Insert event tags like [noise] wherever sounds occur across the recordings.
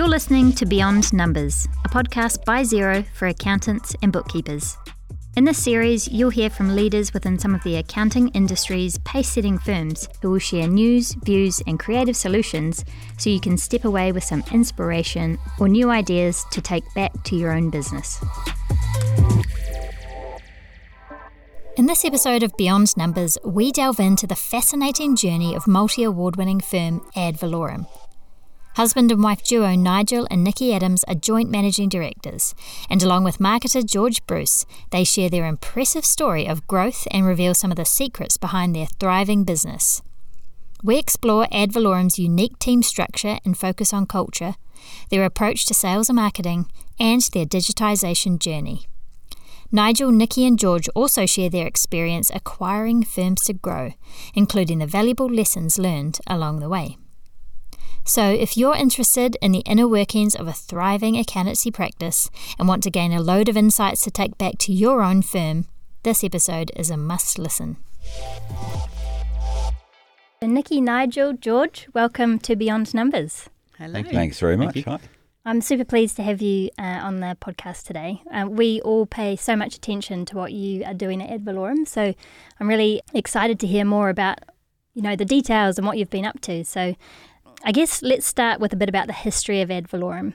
You're listening to Beyond Numbers, a podcast by Xero for accountants and bookkeepers. In this series, you'll hear from leaders within some of the accounting industry's pace setting firms who will share news, views, and creative solutions so you can step away with some inspiration or new ideas to take back to your own business. In this episode of Beyond Numbers, we delve into the fascinating journey of multi award winning firm Ad Valorem Husband and wife duo Nigel and Nikki Adams are joint managing directors, and along with marketer George Bruce, they share their impressive story of growth and reveal some of the secrets behind their thriving business. We explore Ad Valorem's unique team structure and focus on culture, their approach to sales and marketing, and their digitisation journey. Nigel, Nikki, and George also share their experience acquiring firms to grow, including the valuable lessons learned along the way. So, if you're interested in the inner workings of a thriving accountancy practice and want to gain a load of insights to take back to your own firm, this episode is a must listen. Nikki, Nigel, George, welcome to Beyond Numbers. Hello. Thank Thanks very much. Hi. I'm super pleased to have you uh, on the podcast today. Uh, we all pay so much attention to what you are doing at Ad Valorem, so I'm really excited to hear more about you know the details and what you've been up to. So I guess let's start with a bit about the history of Ad Valorem.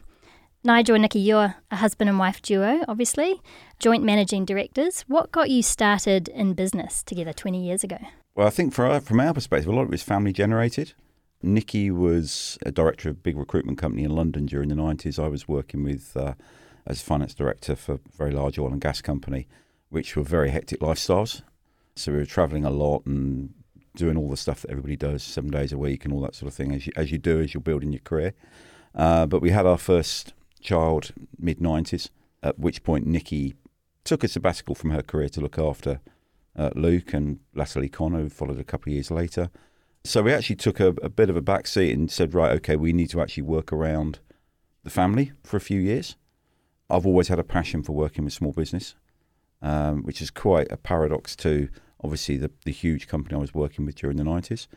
Nigel and Nikki, you're a husband and wife duo, obviously, joint managing directors. What got you started in business together 20 years ago? Well, I think our, from our perspective, a lot of it was family generated. Nikki was a director of a big recruitment company in London during the 90s. I was working with uh, as finance director for a very large oil and gas company, which were very hectic lifestyles. So we were traveling a lot and doing all the stuff that everybody does seven days a week and all that sort of thing as you, as you do as you're building your career. Uh, but we had our first child mid 90s, at which point Nikki took a sabbatical from her career to look after uh, Luke and latterly Connor, who followed a couple of years later. So we actually took a, a bit of a back seat and said, right, okay, we need to actually work around the family for a few years. I've always had a passion for working with small business, um, which is quite a paradox to obviously the, the huge company I was working with during the 90s.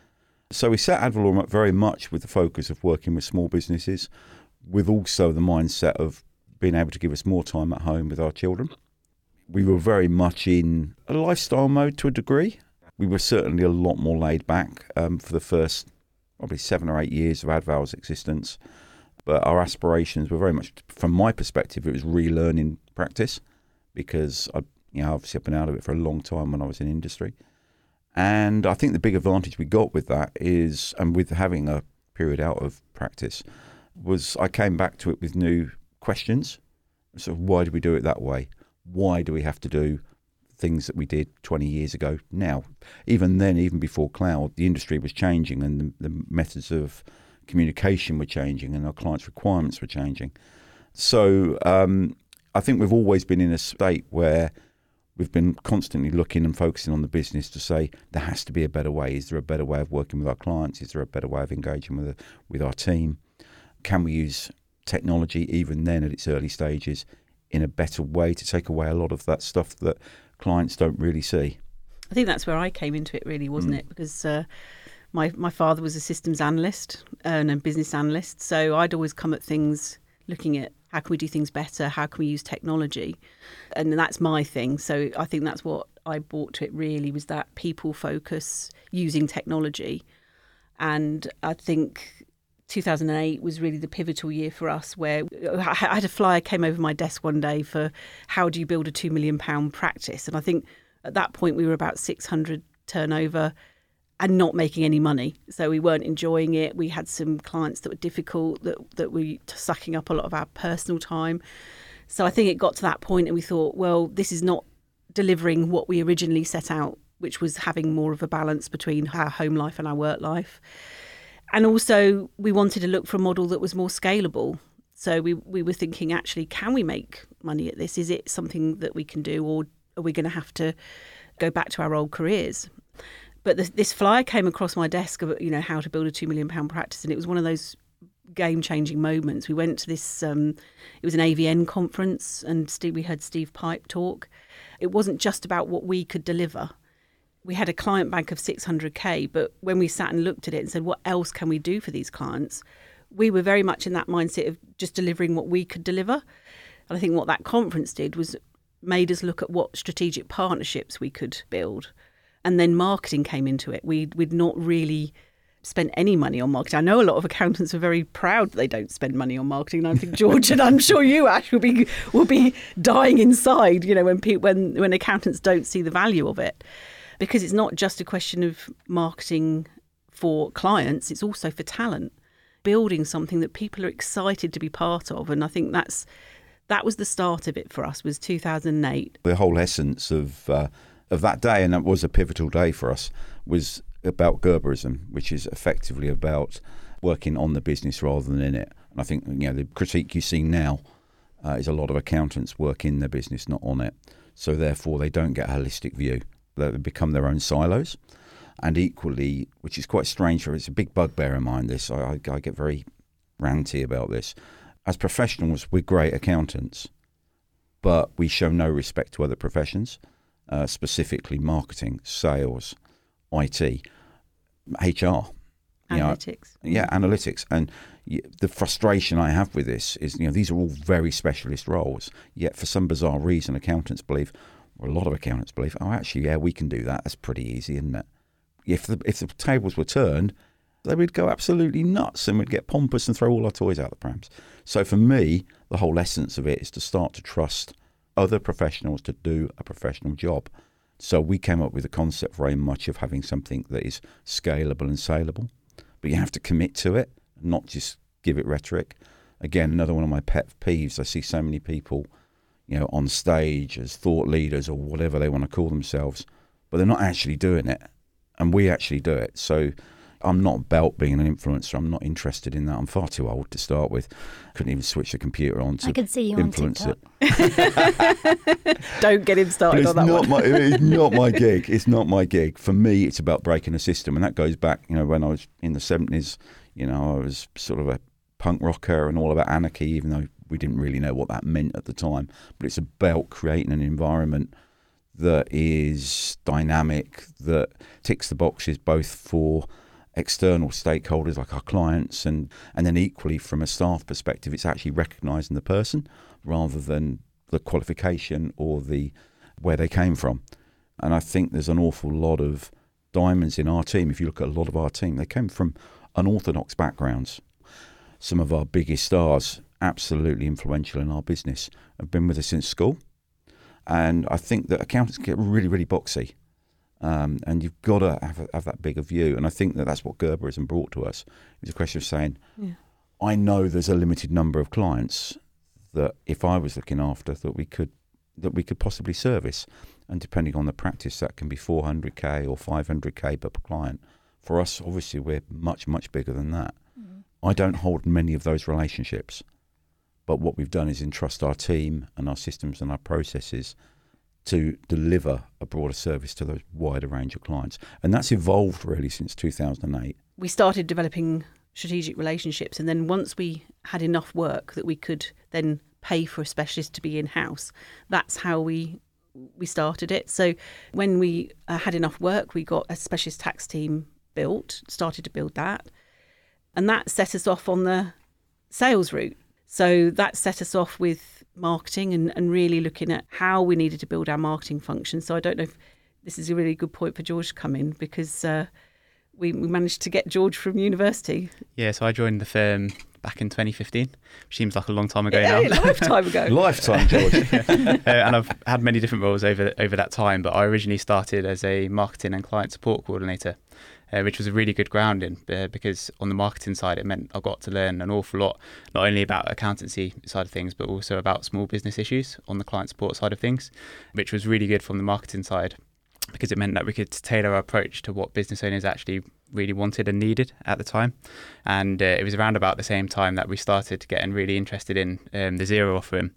So we set Ad Valorem up very much with the focus of working with small businesses, with also the mindset of being able to give us more time at home with our children. We were very much in a lifestyle mode to a degree. We were certainly a lot more laid back um, for the first probably seven or eight years of AdVal's existence. But our aspirations were very much, from my perspective, it was relearning practice because I'd you know, obviously I've been out of it for a long time when I was in industry. And I think the big advantage we got with that is, and with having a period out of practice, was I came back to it with new questions. So why do we do it that way? Why do we have to do things that we did 20 years ago now? Even then, even before cloud, the industry was changing and the, the methods of communication were changing and our clients' requirements were changing. So um, I think we've always been in a state where – we've been constantly looking and focusing on the business to say there has to be a better way. Is there a better way of working with our clients? Is there a better way of engaging with with our team? Can we use technology even then at its early stages in a better way to take away a lot of that stuff that clients don't really see? I think that's where I came into it, really, wasn't mm. it? Because uh, my my father was a systems analyst and a business analyst, so I'd always come at things looking at how can we do things better? How can we use technology? And that's my thing. So I think that's what I brought to it really was that people focus using technology. And I think 2008 was really the pivotal year for us where I had a flyer came over my desk one day for how do you build a 2 million pound practice and I think at that point we were about 600 turnover and not making any money. So we weren't enjoying it. We had some clients that were difficult, that, that were sucking up a lot of our personal time. So I think it got to that point and we thought, well, this is not delivering what we originally set out, which was having more of a balance between our home life and our work life. And also, we wanted to look for a model that was more scalable. So we, we were thinking, actually, can we make money at this? Is it something that we can do, or are we going to have to go back to our old careers? But this, this flyer came across my desk of you know how to build a two million pound practice, and it was one of those game changing moments. We went to this. Um, it was an AVN conference, and Steve, we heard Steve Pipe talk. It wasn't just about what we could deliver. We had a client bank of 600k, but when we sat and looked at it and said, "What else can we do for these clients?" we were very much in that mindset of just delivering what we could deliver. And I think what that conference did was made us look at what strategic partnerships we could build. And then marketing came into it. We, we'd not really spent any money on marketing. I know a lot of accountants are very proud that they don't spend money on marketing. And I think George and I'm sure you Ash will be will be dying inside, you know, when people when when accountants don't see the value of it. Because it's not just a question of marketing for clients, it's also for talent. Building something that people are excited to be part of. And I think that's that was the start of it for us was 2008 the whole essence of uh, of that day and that was a pivotal day for us was about Gerberism, which is effectively about working on the business rather than in it. And I think you know the critique you see now uh, is a lot of accountants work in their business, not on it. So therefore, they don't get a holistic view. They become their own silos. And equally, which is quite strange for it's a big bugbear of mine. This I, I, I get very ranty about this. As professionals, we're great accountants, but we show no respect to other professions, uh, specifically marketing, sales, IT, HR, analytics. Know, yeah, analytics. And the frustration I have with this is, you know, these are all very specialist roles. Yet, for some bizarre reason, accountants believe, or a lot of accountants believe, oh, actually, yeah, we can do that. That's pretty easy, isn't it? If the if the tables were turned, they would go absolutely nuts and would get pompous and throw all our toys out the prams. So for me, the whole essence of it is to start to trust other professionals to do a professional job. So we came up with a concept very much of having something that is scalable and saleable, but you have to commit to it, not just give it rhetoric. Again, another one of my pet peeves. I see so many people, you know, on stage as thought leaders or whatever they want to call themselves, but they're not actually doing it, and we actually do it. So I'm not about being an influencer. I'm not interested in that. I'm far too old to start with. Couldn't even switch the computer on to I could see you influence on it. [laughs] Don't get him started on that not one. my, it's [laughs] not my gig. It's not my gig. For me, it's about breaking a system, and that goes back. You know, when I was in the seventies, you know, I was sort of a punk rocker and all about anarchy, even though we didn't really know what that meant at the time. But it's about creating an environment that is dynamic, that ticks the boxes both for external stakeholders like our clients and and then equally from a staff perspective it's actually recognizing the person rather than the qualification or the where they came from. And i think there's an awful lot of diamonds in our team. If you look at a lot of our team they came from unorthodox backgrounds. Some of our biggest stars absolutely influential in our business have been with us since school. And i think that accountants get really really boxy um, and you've got to have, have, that bigger view. And I think that that's what Gerberism brought to us. It's a question of saying, yeah. I know there's a limited number of clients that if I was looking after, that we could that we could possibly service. And depending on the practice, that can be 400k or 500k per client. For us, obviously, we're much much bigger than that. Mm. I don't hold many of those relationships, but what we've done is entrust our team and our systems and our processes to deliver a broader service to those wider range of clients. And that's evolved really since 2008. We started developing strategic relationships, and then once we had enough work that we could then pay for a specialist to be in house, that's how we we started it. So when we uh, had enough work, we got a specialist tax team built, started to build that, and that set us off on the sales route. So that set us off with marketing and, and really looking at how we needed to build our marketing function. So I don't know if this is a really good point for George to come in because uh, we, we managed to get George from university. Yeah, so I joined the firm back in 2015, which seems like a long time ago yeah, now. [laughs] lifetime ago. [laughs] lifetime, George. [laughs] uh, and I've had many different roles over over that time, but I originally started as a marketing and client support coordinator uh, which was a really good grounding uh, because on the marketing side, it meant I got to learn an awful lot, not only about accountancy side of things, but also about small business issues on the client support side of things, which was really good from the marketing side because it meant that we could tailor our approach to what business owners actually really wanted and needed at the time. And uh, it was around about the same time that we started getting really interested in um, the Xero offering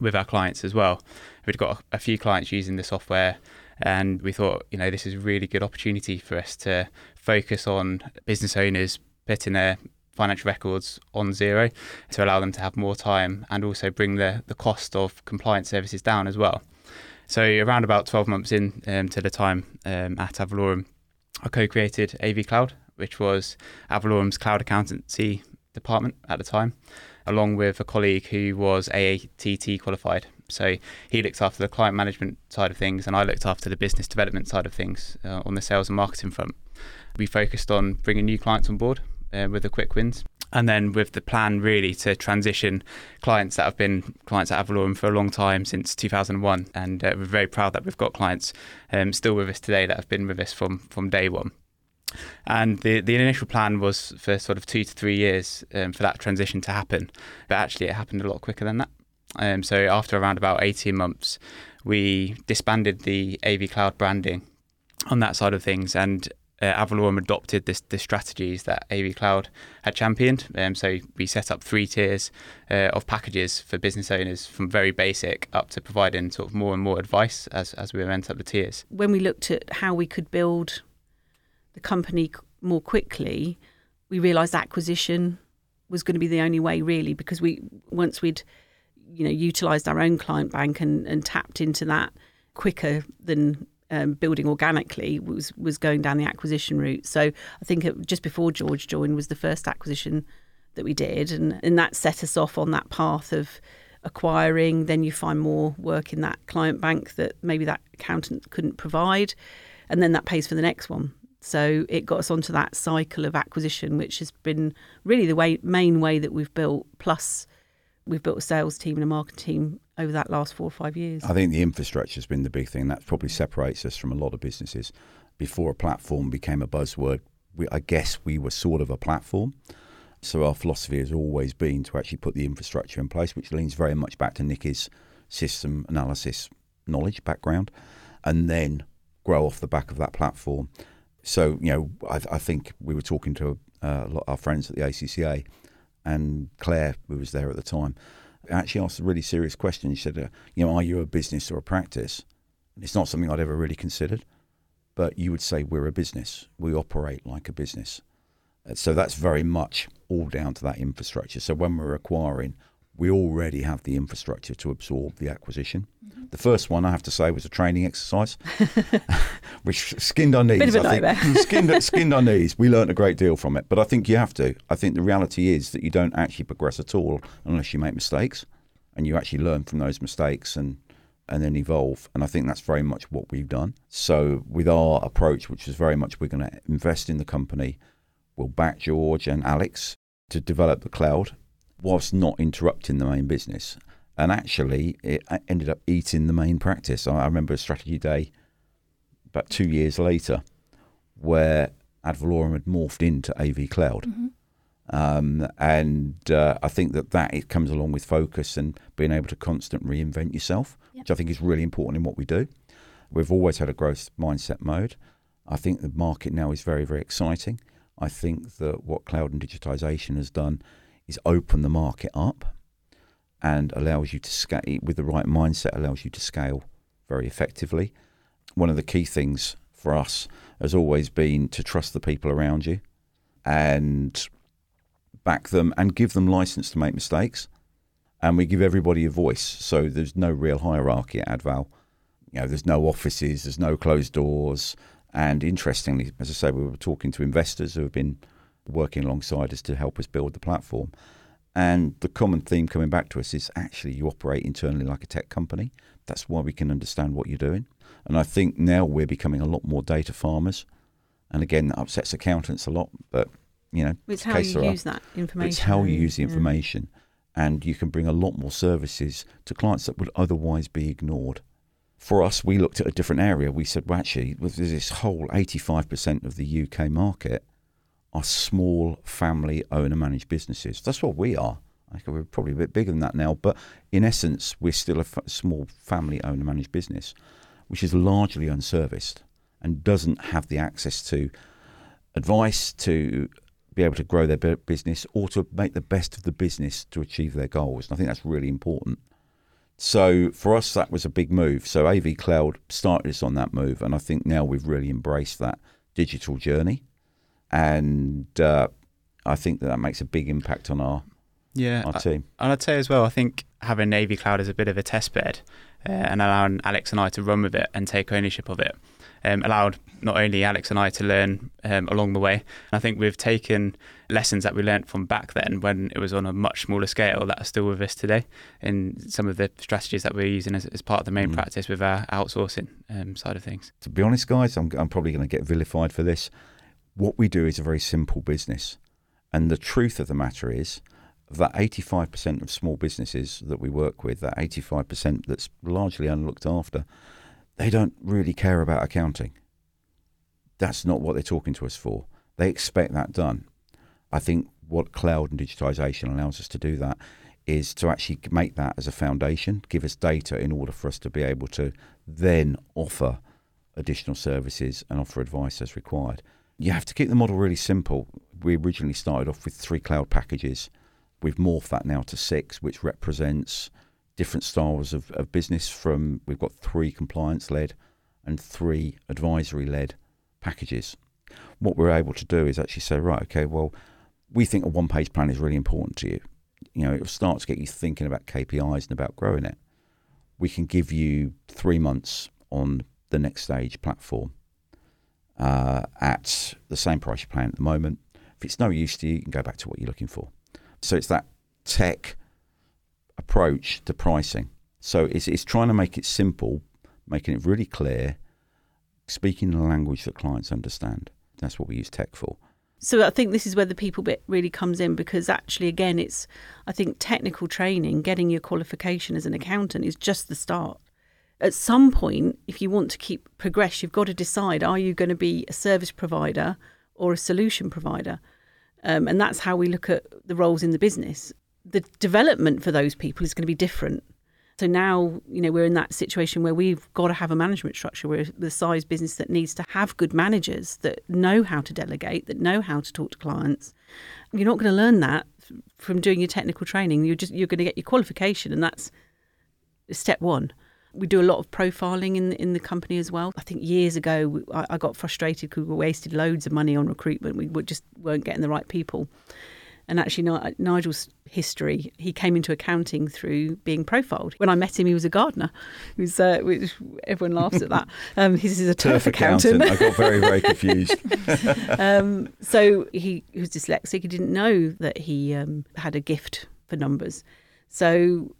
with our clients as well. We'd got a, a few clients using the software and we thought, you know, this is a really good opportunity for us to focus on business owners putting their financial records on Xero to allow them to have more time and also bring the, the cost of compliance services down as well. So, around about 12 months in um, to the time um, at Ad Valorem, I co created AV Cloud, which was Ad Valorem's cloud accountancy department at the time, along with a colleague who was AATT qualified. So he looked after the client management side of things, and I looked after the business development side of things uh, on the sales and marketing front. We focused on bringing new clients on board uh, with the quick wins. And then with the plan really to transition clients that have been clients at Ad Valorem for a long time since 2001, and uh, we're very proud that we've got clients um, still with us today that have been with us from from day one. And the the initial plan was for sort of two to three years um, for that transition to happen, but actually it happened a lot quicker than that. Um, so after around about 18 months, we disbanded the AV Cloud branding on that side of things, and uh, Ad Valorem adopted this, the strategies that AV Cloud had championed. Um, so we set up three tiers uh, of packages for business owners, from very basic up to providing sort of more and more advice as as we went up the tiers. When we looked at how we could build the company more quickly, we realised acquisition was going to be the only way, really, because we once we'd you know utilised our own client bank and, and tapped into that quicker than um, building organically was was going down the acquisition route. So I think it, just before George joined was the first acquisition that we did, and and that set us off on that path of acquiring. Then you find more work in that client bank that maybe that accountant couldn't provide, and then that pays for the next one. So it got us onto that cycle of acquisition, which has been really the way main way that we've built. Plus, we've built a sales team and a marketing team over that last four or five years. I think the infrastructure has been the big thing. That probably separates us from a lot of businesses. Before a platform became a buzzword, we, I guess we were sort of a platform. So our philosophy has always been to actually put the infrastructure in place, which leans very much back to Nikki's system analysis knowledge background, and then grow off the back of that platform so you know, I, I think we were talking to uh, our friends at the ACCA, and Claire, who was there at the time, actually asked a really serious question. She said, uh, "You know, are you a business or a practice?" And it's not something I'd ever really considered, but you would say we're a business. We operate like a business. So that's very much all down to that infrastructure. So when we're acquiring, we already have the infrastructure to absorb the acquisition. Mm-hmm. The first one, I have to say, was a training exercise, [laughs] [laughs] which skinned our knees. Bit of a I think. [laughs] skinned, skinned our knees. We learned a great deal from it. But I think you have to. I think the reality is that you don't actually progress at all unless you make mistakes and you actually learn from those mistakes and and then evolve. And I think that's very much what we've done. So with our approach, which is very much we're going to invest in the company, we'll back George and Alex to develop the cloud whilst not interrupting the main business. And actually, it ended up eating the main practice. I remember a strategy day about two years later where Ad Valorem had morphed into AV Cloud. Mm-hmm. Um, and uh, I think that that it comes along with focus and being able to constantly reinvent yourself, yep. which I think is really important in what we do. We've always had a growth mindset mode. I think the market now is very, very exciting. I think that what cloud and digitization has done is open the market up and allows you to scale with the right mindset allows you to scale very effectively. One of the key things for us has always been to trust the people around you and back them and give them license to make mistakes. And we give everybody a voice. So there's no real hierarchy at Adval. You know, there's no offices, there's no closed doors. And interestingly, as I say, we were talking to investors who have been working alongside us to help us build the platform. And the common theme coming back to us is actually you operate internally like a tech company. That's why we can understand what you're doing. And I think now we're becoming a lot more data farmers. And again, that upsets accountants a lot, but you know, it's how you uh, use that information. It's how you use the information, yeah. and you can bring a lot more services to clients that would otherwise be ignored. For us, we looked at a different area. We said, well, actually, with this whole 85% of the UK market are small family owner managed businesses. That's what we are. I think we're probably a bit bigger than that now, but in essence, we're still a f- small family owner managed business, which is largely unserviced and doesn't have the access to advice to be able to grow their business or to make the best of the business to achieve their goals. And I think that's really important. So for us, that was a big move. So AV Cloud started us on that move, and I think now we've really embraced that digital journey and uh, I think that that makes a big impact on our yeah our team. I, and I'd say as well, I think having Navy Cloud as a bit of a test bed uh, and allowing Alex and I to run with it and take ownership of it um, allowed not only Alex and I to learn um, along the way. And I think we've taken lessons that we learned from back then when it was on a much smaller scale that are still with us today in some of the strategies that we're using as, as part of the main mm. practice with our outsourcing um, side of things. To be honest, guys, I'm, I'm probably going to get vilified for this. What we do is a very simple business. And the truth of the matter is that 85% of small businesses that we work with, that 85% that's largely unlooked after, they don't really care about accounting. That's not what they're talking to us for. They expect that done. I think what cloud and digitization allows us to do that is to actually make that as a foundation, give us data in order for us to be able to then offer additional services and offer advice as required. You have to keep the model really simple. We originally started off with three cloud packages. We've morphed that now to six, which represents different styles of, of business from we've got three compliance led and three advisory led packages. What we're able to do is actually say, right, okay, well, we think a one page plan is really important to you. You know, it will start to get you thinking about KPIs and about growing it. We can give you three months on the next stage platform uh, at the same price you're paying at the moment. If it's no use to you, you can go back to what you're looking for. So it's that tech approach to pricing. So it's, it's trying to make it simple, making it really clear, speaking the language that clients understand. That's what we use tech for. So I think this is where the people bit really comes in because actually, again, it's I think technical training, getting your qualification as an accountant is just the start. At some point, if you want to keep progress, you've got to decide: are you going to be a service provider or a solution provider? Um, and that's how we look at the roles in the business. The development for those people is going to be different. So now, you know, we're in that situation where we've got to have a management structure. We're the size business that needs to have good managers that know how to delegate, that know how to talk to clients. You're not going to learn that from doing your technical training. You're just you're going to get your qualification, and that's step one. We do a lot of profiling in in the company as well. I think years ago I, I got frustrated because we wasted loads of money on recruitment. We just weren't getting the right people. And actually, Nigel's history, he came into accounting through being profiled. When I met him, he was a gardener. He was, uh, which everyone laughs at that. [laughs] Um, he's, a turf, turf accountant. accountant. I got very, very [laughs] confused. um, so he, he, was dyslexic. He didn't know that he um, had a gift for numbers. So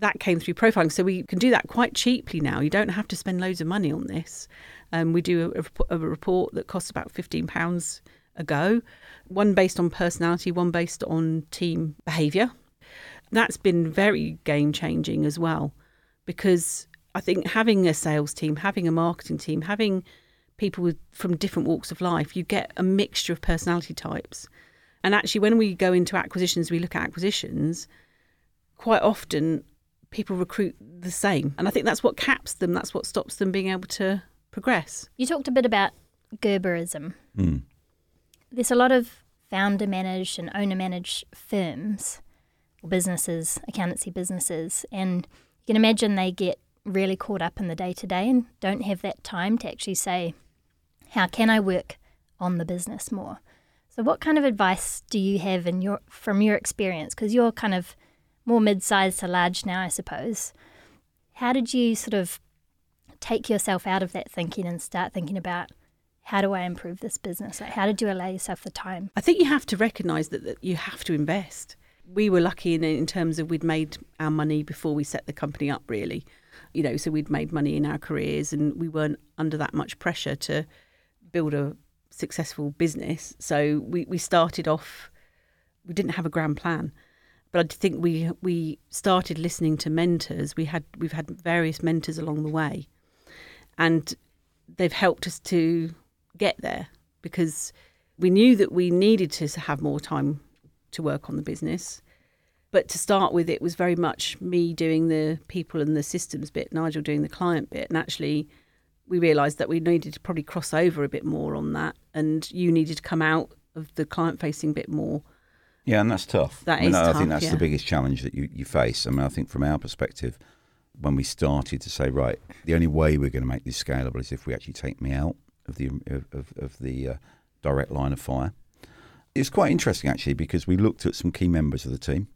that came through profiling. So we can do that quite cheaply now. You don't have to spend loads of money on this. Um, we do a, a, report that costs about £15 a go one based on personality, one based on team behaviour. That's been very game changing as well because I think having a sales team, having a marketing team, having people with, from different walks of life, you get a mixture of personality types. And actually, when we go into acquisitions, we look at acquisitions, quite often people recruit the same. And I think that's what caps them, that's what stops them being able to progress. You talked a bit about Gerberism. Mm there's a lot of founder managed and owner managed firms or businesses, accountancy businesses, and you can imagine they get really caught up in the day to day and don't have that time to actually say, how can I work on the business more? So, what kind of advice do you have in your from your experience? Because you're kind of more mid-sized to large now, I suppose. How did you sort of take yourself out of that thinking and start thinking about how do I improve this business? Like, how did you allow yourself the time? I think you have to recognise that, that you have to invest. We were lucky in, in terms of we'd made our money before we set the company up, really. You know, so we'd made money in our careers and we weren't under that much pressure to build a successful business. So we, we started off, we didn't have a grand plan. But I think we we started listening to mentors. We had we've had various mentors along the way, and they've helped us to get there because we knew that we needed to have more time to work on the business. But to start with, it was very much me doing the people and the systems bit, Nigel doing the client bit. And actually, we realised that we needed to probably cross over a bit more on that. And you needed to come out of the client facing bit more. Yeah, and that's tough. That I, mean, is I tough, think that's yeah. the biggest challenge that you, you face. I mean, I think from our perspective, when we started to say, right, the only way we're going to make this scalable is if we actually take me out of the of, of the uh, direct line of fire. It's quite interesting actually because we looked at some key members of the team,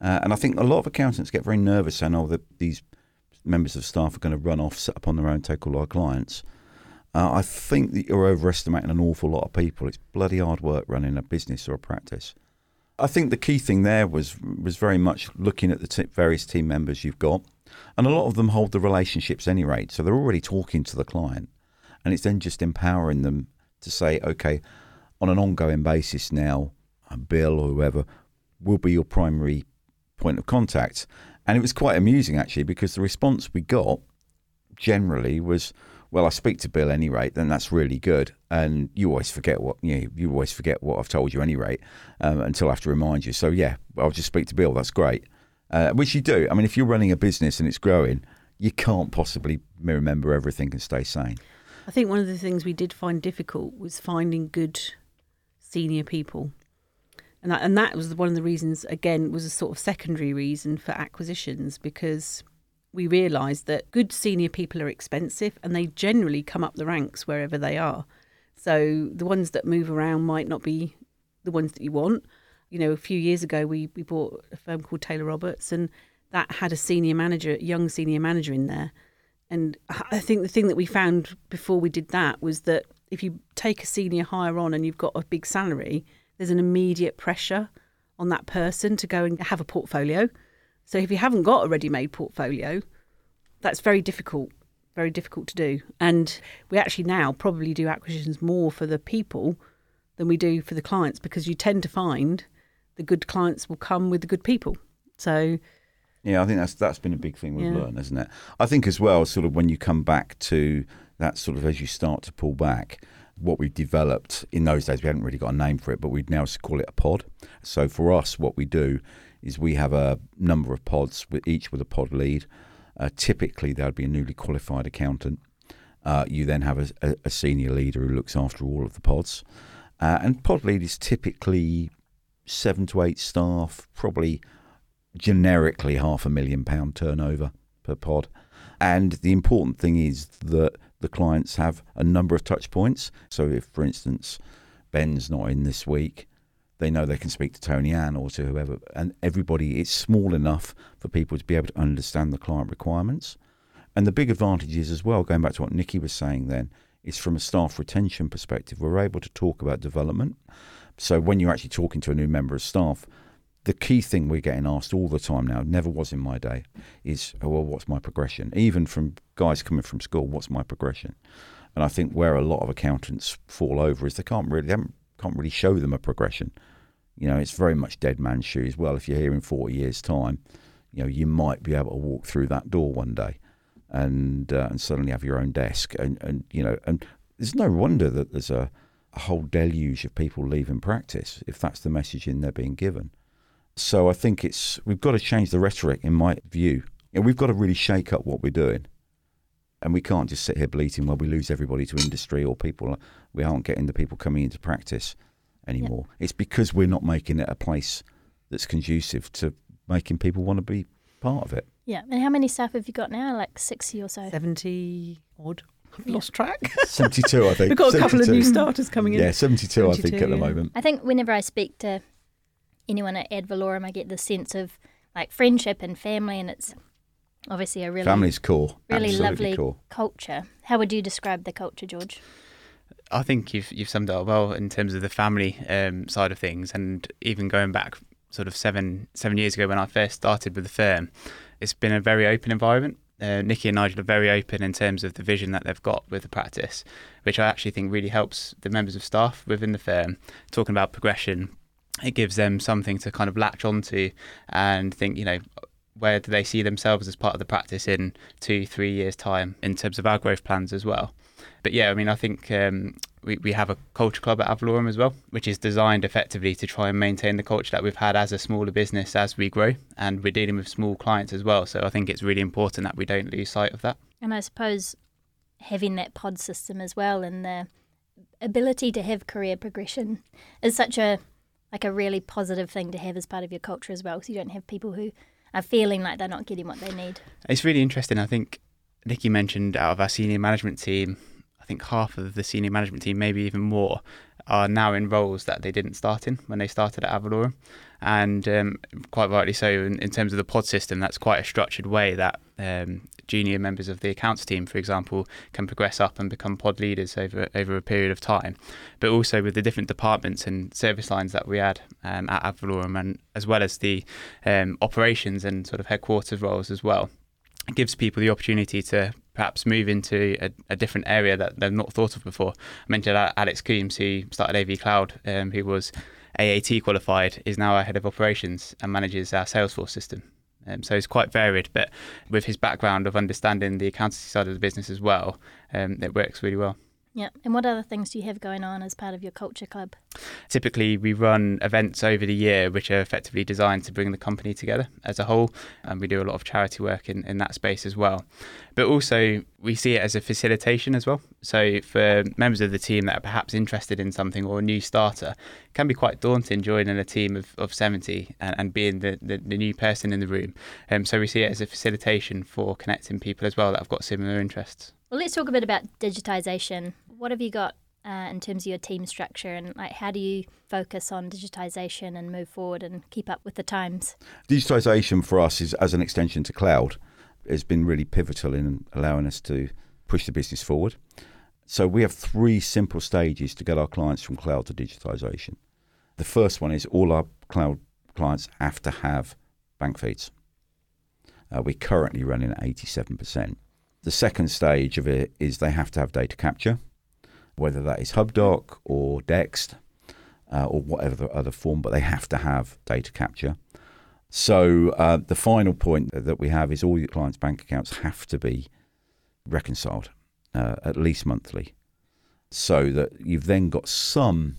uh, and I think a lot of accountants get very nervous saying, "Oh, that these members of staff are going to run off, set up on their own, take all our clients." Uh, I think that you're overestimating an awful lot of people. It's bloody hard work running a business or a practice. I think the key thing there was was very much looking at the t- various team members you've got, and a lot of them hold the relationships any rate, so they're already talking to the client, and it's then just empowering them to say, okay, on an ongoing basis now, uh, Bill or whoever will be your primary point of contact, and it was quite amusing actually because the response we got generally was well, I speak to Bill any rate, then that's really good. And you always forget what you know, you always forget what I've told you any rate um, until I have to remind you. So yeah, I'll just speak to Bill. That's great. Uh, which you do. I mean, if you're running a business and it's growing, you can't possibly remember everything and stay sane. I think one of the things we did find difficult was finding good senior people. And that, and that was one of the reasons, again, was a sort of secondary reason for acquisitions because we realised that good senior people are expensive and they generally come up the ranks wherever they are. So the ones that move around might not be the ones that you want. You know, a few years ago, we, we bought a firm called Taylor Roberts and that had a senior manager, young senior manager in there. And I think the thing that we found before we did that was that if you take a senior hire on and you've got a big salary, there's an immediate pressure on that person to go and have a portfolio so if you haven't got a ready-made portfolio, that's very difficult, very difficult to do. And we actually now probably do acquisitions more for the people than we do for the clients because you tend to find the good clients will come with the good people. So yeah, I think that's that's been a big thing we've yeah. learned, isn't it? I think as well, sort of when you come back to that sort of as you start to pull back, what we've developed in those days, we hadn't really got a name for it, but we'd now call it a pod. So for us, what we do is we have a number of pods, with each with a pod lead. Uh, typically, there would be a newly qualified accountant. Uh, you then have a, a, senior leader who looks after all of the pods. Uh, and pod lead is typically seven to eight staff, probably generically half a million pound turnover per pod. And the important thing is that the clients have a number of touch points. So, if, for instance, Ben's not in this week, they know they can speak to Tony Ann or to whoever, and everybody. It's small enough for people to be able to understand the client requirements. And the big advantage is as well, going back to what Nikki was saying then, is from a staff retention perspective, we're able to talk about development. So when you're actually talking to a new member of staff, the key thing we're getting asked all the time now, never was in my day, is, oh, well, what's my progression? Even from guys coming from school, what's my progression? And I think where a lot of accountants fall over is they can't really, they can't really show them a progression. You know, it's very much dead man's shoes. Well, if you're here in 40 years' time, you know, you might be able to walk through that door one day and uh, and suddenly have your own desk. And, and, you know, and there's no wonder that there's a, a whole deluge of people leaving practice if that's the messaging they're being given. So I think it's we've got to change the rhetoric, in my view. And we've got to really shake up what we're doing. And we can't just sit here bleating while we lose everybody to industry or people. We aren't getting the people coming into practice anymore. It's because we're not making it a place that's conducive to making people want to be part of it. Yeah. And how many staff have you got now? Like 60 or so? 70 odd. [laughs] I've lost track. [laughs] 72, I think. We've got a 72. couple of new starters coming in. Yeah, 72, 72 I think, yeah. at the moment. I think whenever I speak to anyone at Ad Valorem, I get the sense of like friendship and family, and it's obviously a really family's cool, really Absolutely lovely cool. culture. How would you describe the culture, George? I think you've you've summed it up well in terms of the family um, side of things, and even going back sort of seven seven years ago when I first started with the firm, it's been a very open environment. Uh, Nikki and Nigel are very open in terms of the vision that they've got with the practice, which I actually think really helps the members of staff within the firm. Talking about progression, it gives them something to kind of latch onto and think, you know, where do they see themselves as part of the practice in two, three years' time in terms of our growth plans as well. But yeah, I mean, I think um, we, we have a culture club at Ad Valorem as well, which is designed effectively to try and maintain the culture that we've had as a smaller business as we grow. And we're dealing with small clients as well. So I think it's really important that we don't lose sight of that. And I suppose having that pod system as well and the ability to have career progression is such a like a really positive thing to have as part of your culture as well. So you don't have people who are feeling like they're not getting what they need. It's really interesting. I think Nikki mentioned out of our senior management team, I think half of the senior management team, maybe even more, are now in roles that they didn't start in when they started at Ad Valorem. And um, quite rightly so, in, in, terms of the pod system, that's quite a structured way that um, junior members of the accounts team, for example, can progress up and become pod leaders over over a period of time. But also with the different departments and service lines that we had um, at Ad Valorem, and as well as the um, operations and sort of headquarters roles as well, gives people the opportunity to perhaps move into a, a, different area that they've not thought of before. I mentioned Alex Coombs, who started AV Cloud, um, who was AAT qualified, is now our head of operations and manages our Salesforce system. Um, so it's quite varied, but with his background of understanding the accountancy side of the business as well, um, it works really well. Yeah. And what other things do you have going on as part of your culture club? Typically, we run events over the year which are effectively designed to bring the company together as a whole. And we do a lot of charity work in, in that space as well. But also, we see it as a facilitation as well. So, for members of the team that are perhaps interested in something or a new starter, it can be quite daunting joining a team of, of 70 and, and being the, the, the, new person in the room. Um, so, we see it as a facilitation for connecting people as well that have got similar interests. Well, let's talk a bit about digitisation what have you got uh, in terms of your team structure and like how do you focus on digitization and move forward and keep up with the times? Digitization for us is as an extension to cloud has been really pivotal in allowing us to push the business forward. So we have three simple stages to get our clients from cloud to digitization. The first one is all our cloud clients have to have bank feeds. Uh, we're currently running at 87%. The second stage of it is they have to have data capture whether that is HubDoc or Dext uh, or whatever other form, but they have to have data capture. So uh, the final point that we have is all your clients' bank accounts have to be reconciled uh, at least monthly, so that you've then got some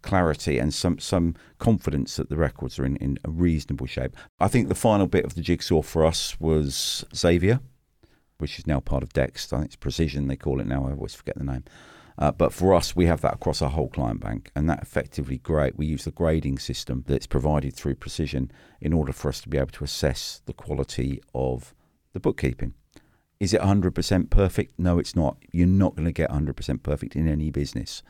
clarity and some some confidence that the records are in, in a reasonable shape. I think the final bit of the jigsaw for us was Xavier, which is now part of Dext. I think it's Precision they call it now. I always forget the name. Uh, but for us, we have that across our whole client bank, and that effectively great. We use the grading system that's provided through Precision in order for us to be able to assess the quality of the bookkeeping. Is it 100% perfect? No, it's not. You're not going to get 100% perfect in any business,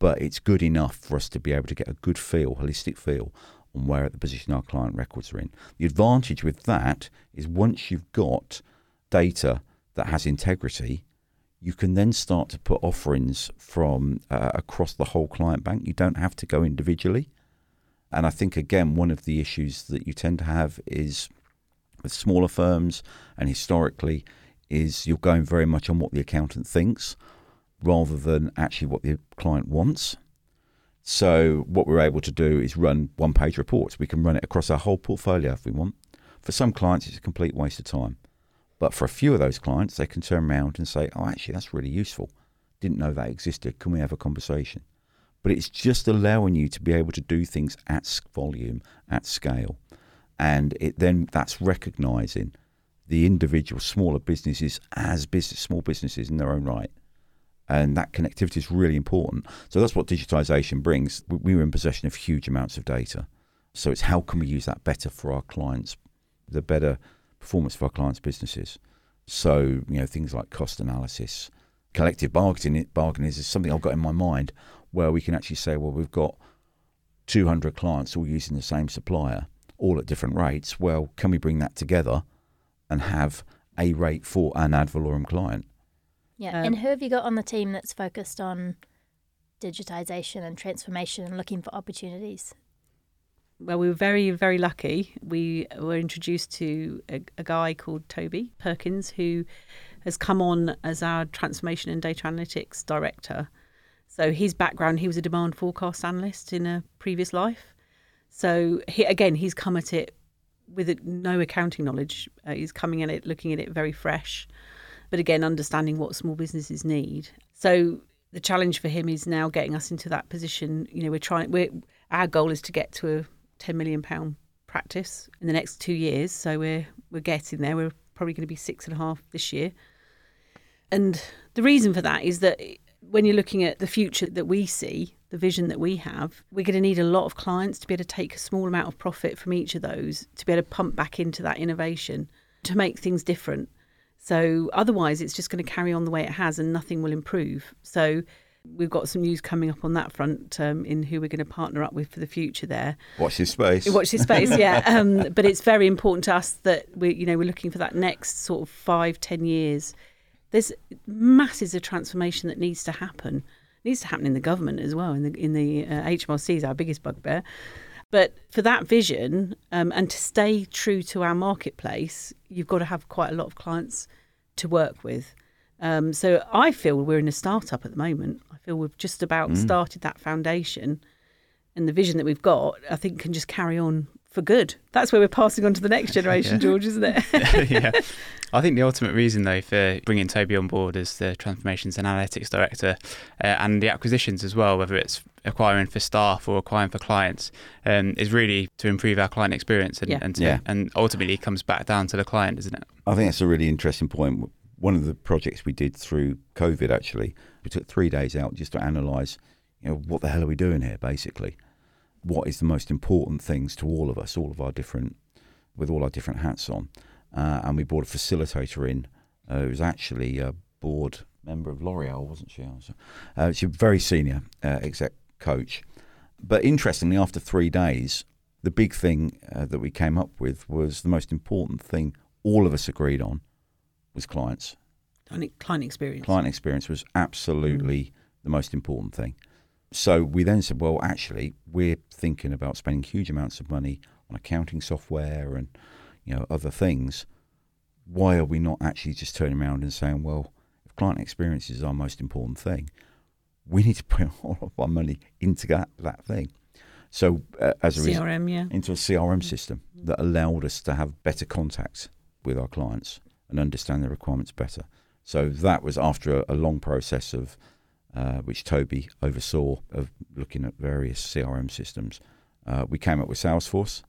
but it's good enough for us to be able to get a good feel, holistic feel on where at the position our client records are in. The advantage with that is once you've got data that has integrity, you can then start to put offerings from uh, across the whole client bank. You don't have to go individually. And I think, again, one of the issues that you tend to have is with smaller firms and historically is you're going very much on what the accountant thinks rather than actually what the client wants. So, what we're able to do is run one page reports. We can run it across our whole portfolio if we want. For some clients, it's a complete waste of time. But for a few of those clients, they can turn around and say, oh, actually, that's really useful. Didn't know that existed. Can we have a conversation? But it's just allowing you to be able to do things at volume, at scale. And it then that's recognizing the individual smaller businesses as business, small businesses in their own right. And that connectivity is really important. So that's what digitization brings. We are in possession of huge amounts of data. So it's how can we use that better for our clients, the better performance of our clients' businesses. So, you know, things like cost analysis, collective bargaining, bargaining is something I've got in my mind where we can actually say, well, we've got 200 clients all using the same supplier, all at different rates. Well, can we bring that together and have a rate for an ad valorem client? Yeah. Um, and who have you got on the team that's focused on digitization and transformation and looking for opportunities? Well, we were very, very lucky. We were introduced to a, a, guy called Toby Perkins, who has come on as our transformation and data analytics director. So his background, he was a demand forecast analyst in a previous life. So he, again, he's come at it with no accounting knowledge. Uh, he's coming at it, looking at it very fresh, but again, understanding what small businesses need. So the challenge for him is now getting us into that position. You know, we're trying. We're our goal is to get to a ten million pound practice in the next two years. So we're we're getting there. We're probably going to be six and a half this year. And the reason for that is that when you're looking at the future that we see, the vision that we have, we're going to need a lot of clients to be able to take a small amount of profit from each of those to be able to pump back into that innovation to make things different. So otherwise, it's just going to carry on the way it has and nothing will improve. So we've got some news coming up on that front um, in who we're going to partner up with for the future there. Watch this space. Watch this space, yeah. [laughs] Um, but it's very important to us that we, you know, we're looking for that next sort of five, ten years. There's masses of transformation that needs to happen. It needs to happen in the government as well. In the in the uh, HMRC is our biggest bugbear. But for that vision um, and to stay true to our marketplace, you've got to have quite a lot of clients to work with. Um, so I feel we're in a startup at the moment. I feel we've just about Mm. started that foundation, and the vision that we've got, I think, can just carry on for good. That's where we're passing on to the next [laughs] generation, Yeah. George, isn't it? [laughs] yeah. [laughs] I think the ultimate reason, though, for bringing Toby on board as the transformations and analytics director uh, and the acquisitions as well, whether it's acquiring for staff or acquiring for clients, um, is really to improve our client experience and Yeah. and, to, Yeah. and ultimately it comes back down to the client, isn't it? I think that's a really interesting point. One of the projects we did through COVID, actually, we took three days out just to analyse, you know, what the hell are we doing here, basically? What is the most important things to all of us, all of our different, with all our different hats on? Uh, and we brought a facilitator in uh, who was actually a board member of L'Oreal, wasn't she? Uh, she's a very senior uh, exec coach. But interestingly, after three days, the big thing uh, that we came up with was the most important thing all of us agreed on was clients. Client client experience. Client experience was absolutely the most important thing. So we then said, well, actually, we're thinking about spending huge amounts of money on accounting software and you know other things. Why are we not actually just turning around and saying, well, if client experience is our most important thing, we need to put [laughs] all of our money into that that thing. So uh, as a CRM, yeah. into a CRM system that allowed us to have better contacts with our clients and understand their requirements better. So that was after a, a long process of uh, which Toby oversaw of looking at various CRM systems. Uh, we came up with Salesforce,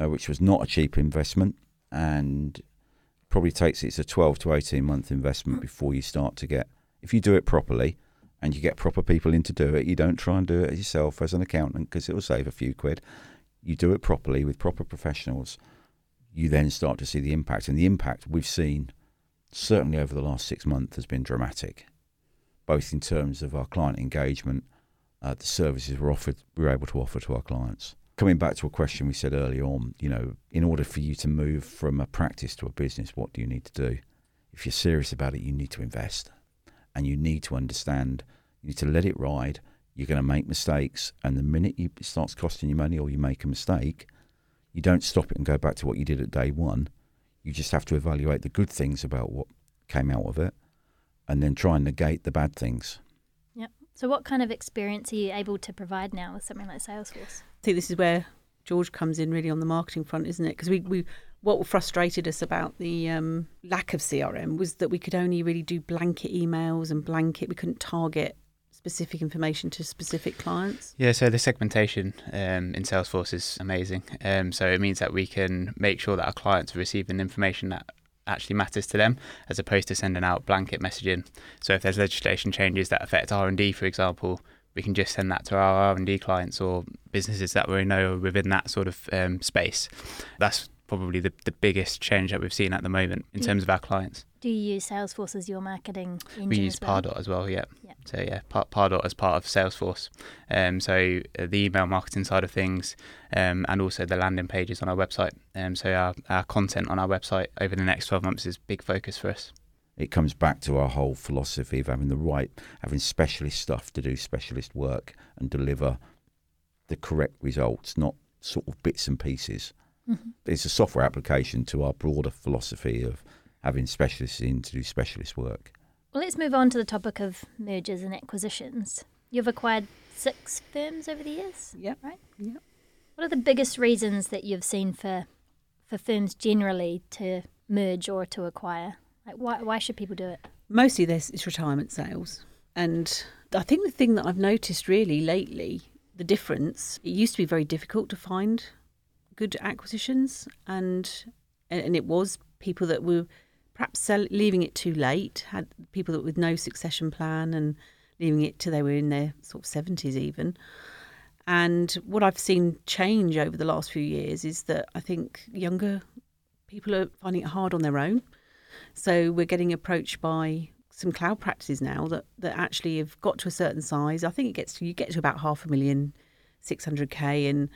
uh, which was not a cheap investment and probably takes it's a 12 to 18 month investment before you start to get if you do it properly and you get proper people in to do it you don't try and do it yourself as an accountant because it will save a few quid you do it properly with proper professionals you then start to see the impact and the impact we've seen certainly over the last six months has been dramatic both in terms of our client engagement uh, the services we're offered we're able to offer to our clients coming back to a question we said earlier on, you know, in order for you to move from a practice to a business, what do you need to do? If you're serious about it, you need to invest and you need to understand, you need to let it ride. You're going to make mistakes. And the minute it starts costing you money or you make a mistake, you don't stop it and go back to what you did at day one. You just have to evaluate the good things about what came out of it and then try and negate the bad things. Yep. So, what kind of experience are you able to provide now with something like Salesforce? I think this is where George comes in really on the marketing front, isn't it? Because we, we what frustrated us about the um, lack of CRM was that we could only really do blanket emails and blanket. We couldn't target specific information to specific clients. Yeah, so the segmentation um, in Salesforce is amazing. Um, so it means that we can make sure that our clients are receiving information that actually matters to them, as opposed to sending out blanket messaging. So if there's legislation changes that affect R and D, for example, we can just send that to our R and D clients or businesses that we know are within that sort of um, space. That's probably the, the biggest change that we've seen at the moment in Yeah. terms of our clients. Do you use Salesforce as your marketing engine? We use as well? Pardot as well, yeah. Yeah. So yeah, Par- Pardot as part of Salesforce. Um, so uh, the email marketing side of things, um, and also the landing pages on our website. Um, so our, our content on our website over the next 12 months is big focus for us. it comes back to our whole philosophy of having the right, having specialist stuff to do specialist work and deliver the correct results, not sort of bits and pieces. Mhm. It's a software application to our broader philosophy of having specialists in to do specialist work. Well, let's move on to the topic of mergers and acquisitions. You've acquired six firms over the years. Yep. Right. Yep. What are the biggest reasons that you've seen for for firms generally to merge or to acquire? Like, why why should people do it? Mostly this is retirement sales. And I think the thing that I've noticed really lately, the difference, it used to be very difficult to find good acquisitions and and it was people that were perhaps sell, leaving it too late, had people that with no succession plan and leaving it till they were in their sort of 70s even. And what I've seen change over the last few years is that I think younger people are finding it hard on their own. So we're getting approached by some cloud practices now that, that actually have got to a certain size. I think it gets to you get to about half a million, six hundred k, and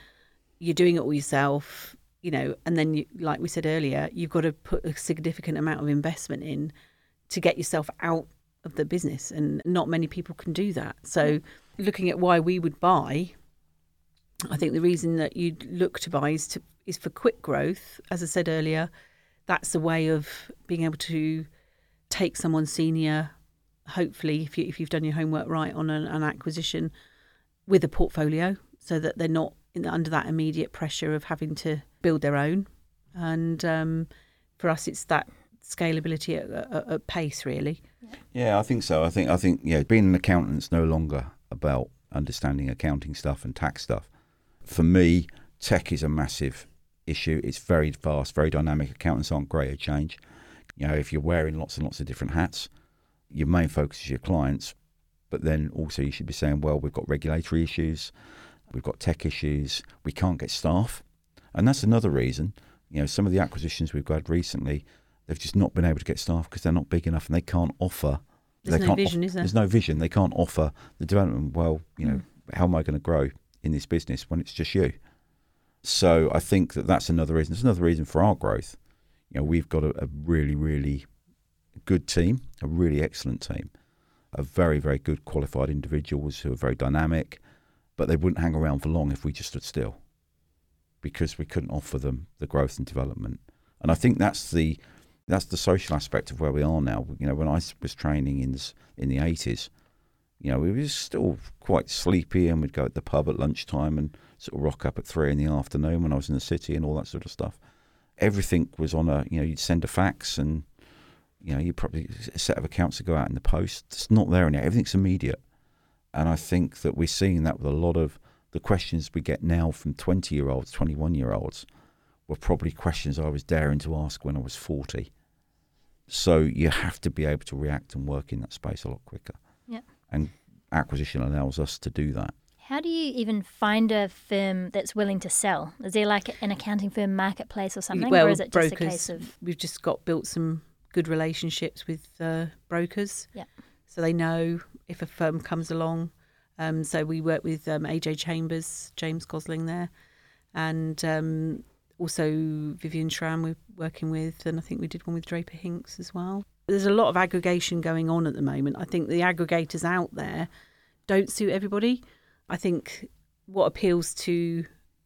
you're doing it all yourself. You know, and then you, like we said earlier, you've got to put a significant amount of investment in to get yourself out of the business, and not many people can do that. So, mm. looking at why we would buy, I think the reason that you'd look to buy is to is for quick growth. As I said earlier, that's a way of being able to take someone senior, hopefully, if you if you've done your homework right on an, an acquisition with a portfolio, so that they're not in, under that immediate pressure of having to build their own. And um, for us, it's that scalability at, at, at pace, really. Yeah, I think so. I think I think yeah, being an accountant's no longer about understanding accounting stuff and tax stuff. For me, tech is a massive issue. It's very fast, very dynamic. Accountants aren't great at change. You know, if you're wearing lots and lots of different hats, your main focus is your clients, but then also you should be saying, well, we've got regulatory issues, we've got tech issues, we can't get staff, and that's another reason. You know, some of the acquisitions we've got recently, they've just not been able to get staff because they're not big enough and they can't offer. There's they no can't vision, is there? There's no vision. They can't offer the development. Well, you know, Mm. how am I going to grow in this business when it's just you? So I think that that's another reason. It's another reason for our growth. You know, we've got a, a really, really good team, a really excellent team, of very, very good qualified individuals who are very dynamic, but they wouldn't hang around for long if we just stood still, because we couldn't offer them the growth and development. And I think that's the that's the social aspect of where we are now. You know, when I was training in this, in the eighties, you know, we was still quite sleepy, and we'd go at the pub at lunchtime and sort of rock up at three in the afternoon when I was in the city and all that sort of stuff. Everything was on a, you know, you'd send a fax and, you know, you probably a set of accounts to go out in the post. It's not there anymore. Everything's immediate, and I think that we're seeing that with a lot of the questions we get now from twenty year olds, twenty one year olds, were probably questions I was daring to ask when I was forty. So you have to be able to react and work in that space a lot quicker. Yeah. And acquisition allows us to do that. How do you even find a firm that's willing to sell? Is there like an accounting firm marketplace or something, well, or is it just brokers. a case of We've just got built some good relationships with uh, brokers. Yeah. So they know if a firm comes along. Um, so we work with um, AJ Chambers, James Gosling there, and um, also Vivian Schramm we're working with, and I think we did one with Draper Hinks as well. There's a lot of aggregation going on at the moment. I think the aggregators out there don't suit everybody. I think what appeals to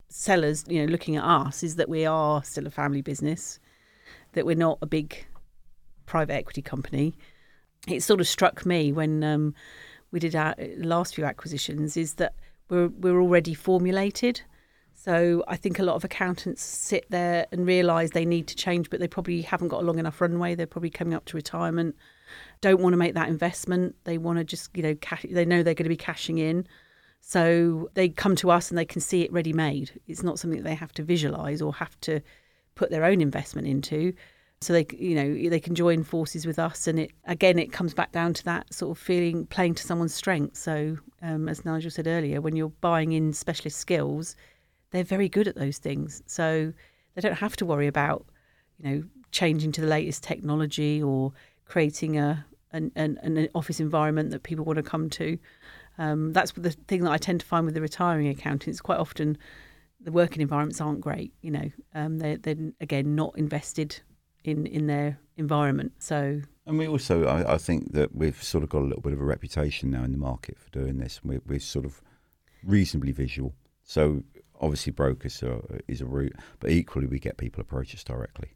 sellers, you know, looking at us, is that we are still a family business, that we're not a big private equity company. It sort of struck me when um, we did our last few acquisitions is that we're we're already formulated. So I think a lot of accountants sit there and realise they need to change, but they probably haven't got a long enough runway. They're probably coming up to retirement, don't want to make that investment. They want to just, you know, cash, they know they're going to be cashing in. So they come to us and they can see it ready made. It's not something that they have to visualise or have to put their own investment into. So they, you know, they can join forces with us, and it again, it comes back down to that sort of feeling, playing to someone's strengths. So, um, as Nigel said earlier, when you're buying in specialist skills, they're very good at those things. So they don't have to worry about, you know, changing to the latest technology or creating a an, an, an office environment that people want to come to. Um, that's the thing that I tend to find with the retiring accountants. Quite often, the working environments aren't great. You know, um, they're, they're again not invested in in their environment. So And we also, I, I think that we've sort of got a little bit of a reputation now in the market for doing this. We're, we're sort of reasonably visual. So obviously, brokers are, is a route, but equally, we get people approach us directly.